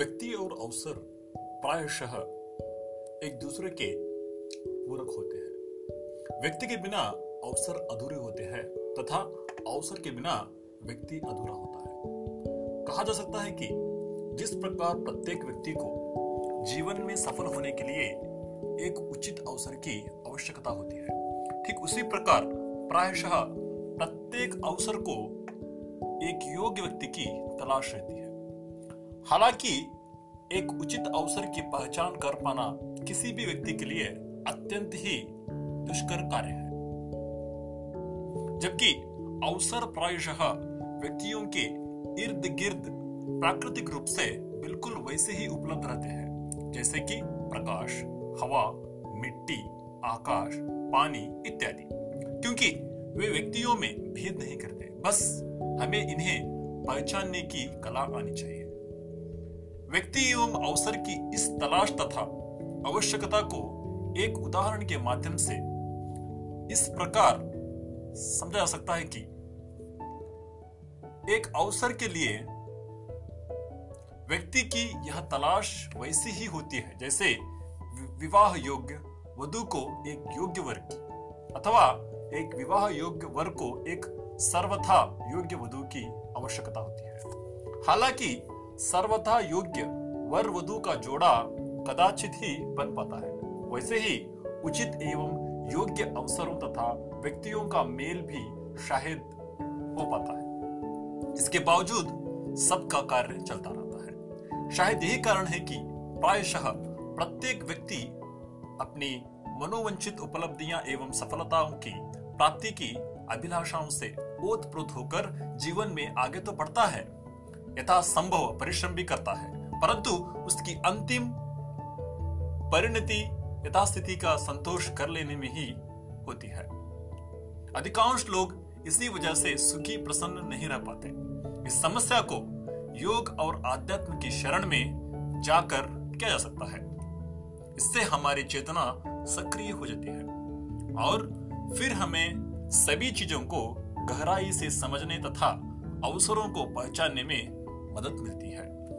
अवसर प्रायशः एक दूसरे के पूरक होते हैं। व्यक्ति के बिना अवसर अधूरे होते हैं तथा अवसर के बिना व्यक्ति अधूरा होता है। कहा जा सकता है कि जिस प्रकार प्रत्येक व्यक्ति को जीवन में सफल होने के लिए एक उचित अवसर की आवश्यकता होती है, ठीक उसी प्रकार प्रायशः प्रत्येक अवसर को एक योग्य व्यक्ति की तलाश रहती है। हालाँकि, एक उचित अवसर की पहचान कर पाना किसी भी व्यक्ति के लिए अत्यंत ही दुष्कर कार्य है। जबकि अवसर प्रायशः व्यक्तियों के इर्द गिर्द प्राकृतिक रूप से बिल्कुल वैसे ही उपलब्ध रहते हैं, जैसे कि प्रकाश, हवा, मिट्टी, आकाश, पानी इत्यादि। क्योंकि वे व्यक्तियों में भेद नहीं करते, बस हमें इन्हें पहचानने की कला आनी चाहिए। व्यक्ति एवं अवसर की इस तलाश तथा आवश्यकता को एक उदाहरण के माध्यम से इस प्रकार समझा जा सकता है कि एक अवसर के लिए व्यक्ति की यह तलाश वैसी ही होती है जैसे विवाह योग्य वधु को एक योग्य वर्ग की, अथवा एक विवाह योग्य वर्ग को एक सर्वथा योग्य वधु की आवश्यकता होती है। हालाँकि सर्वथा योग्य वर वधु का जोड़ा कदाचित ही बन पाता है। वैसे ही उचित एवं योग्य अवसरों तथा व्यक्तियों का मेल भी शायद हो पाता है। इसके बावजूद सबका कार्य चलता रहता है। शायद यही कारण है कि प्रायशः प्रत्येक व्यक्ति अपनी मनोवंचित उपलब्धियाँ एवं सफलताओं की प्राप्ति की अभिलाषाओं से ओतप्रोत होकर जीवन में आगे तो बढ़ता है यथा संभव परिश्रम भी करता है। परंतु उसकी अंतिम परिणति यथास्थिति का संतोष कर लेने में ही होती है। अधिकांश लोग इसी वजह से सुखी प्रसन्न नहीं रह पाते। इस समस्या को योग और आध्यात्म की शरण में जाकर किया जा सकता है। इससे हमारी चेतना सक्रिय हो जाती है और फिर हमें सभी चीज़ों को गहराई से समझने तथा अवसरों को पहचानने में मदद मिलती है।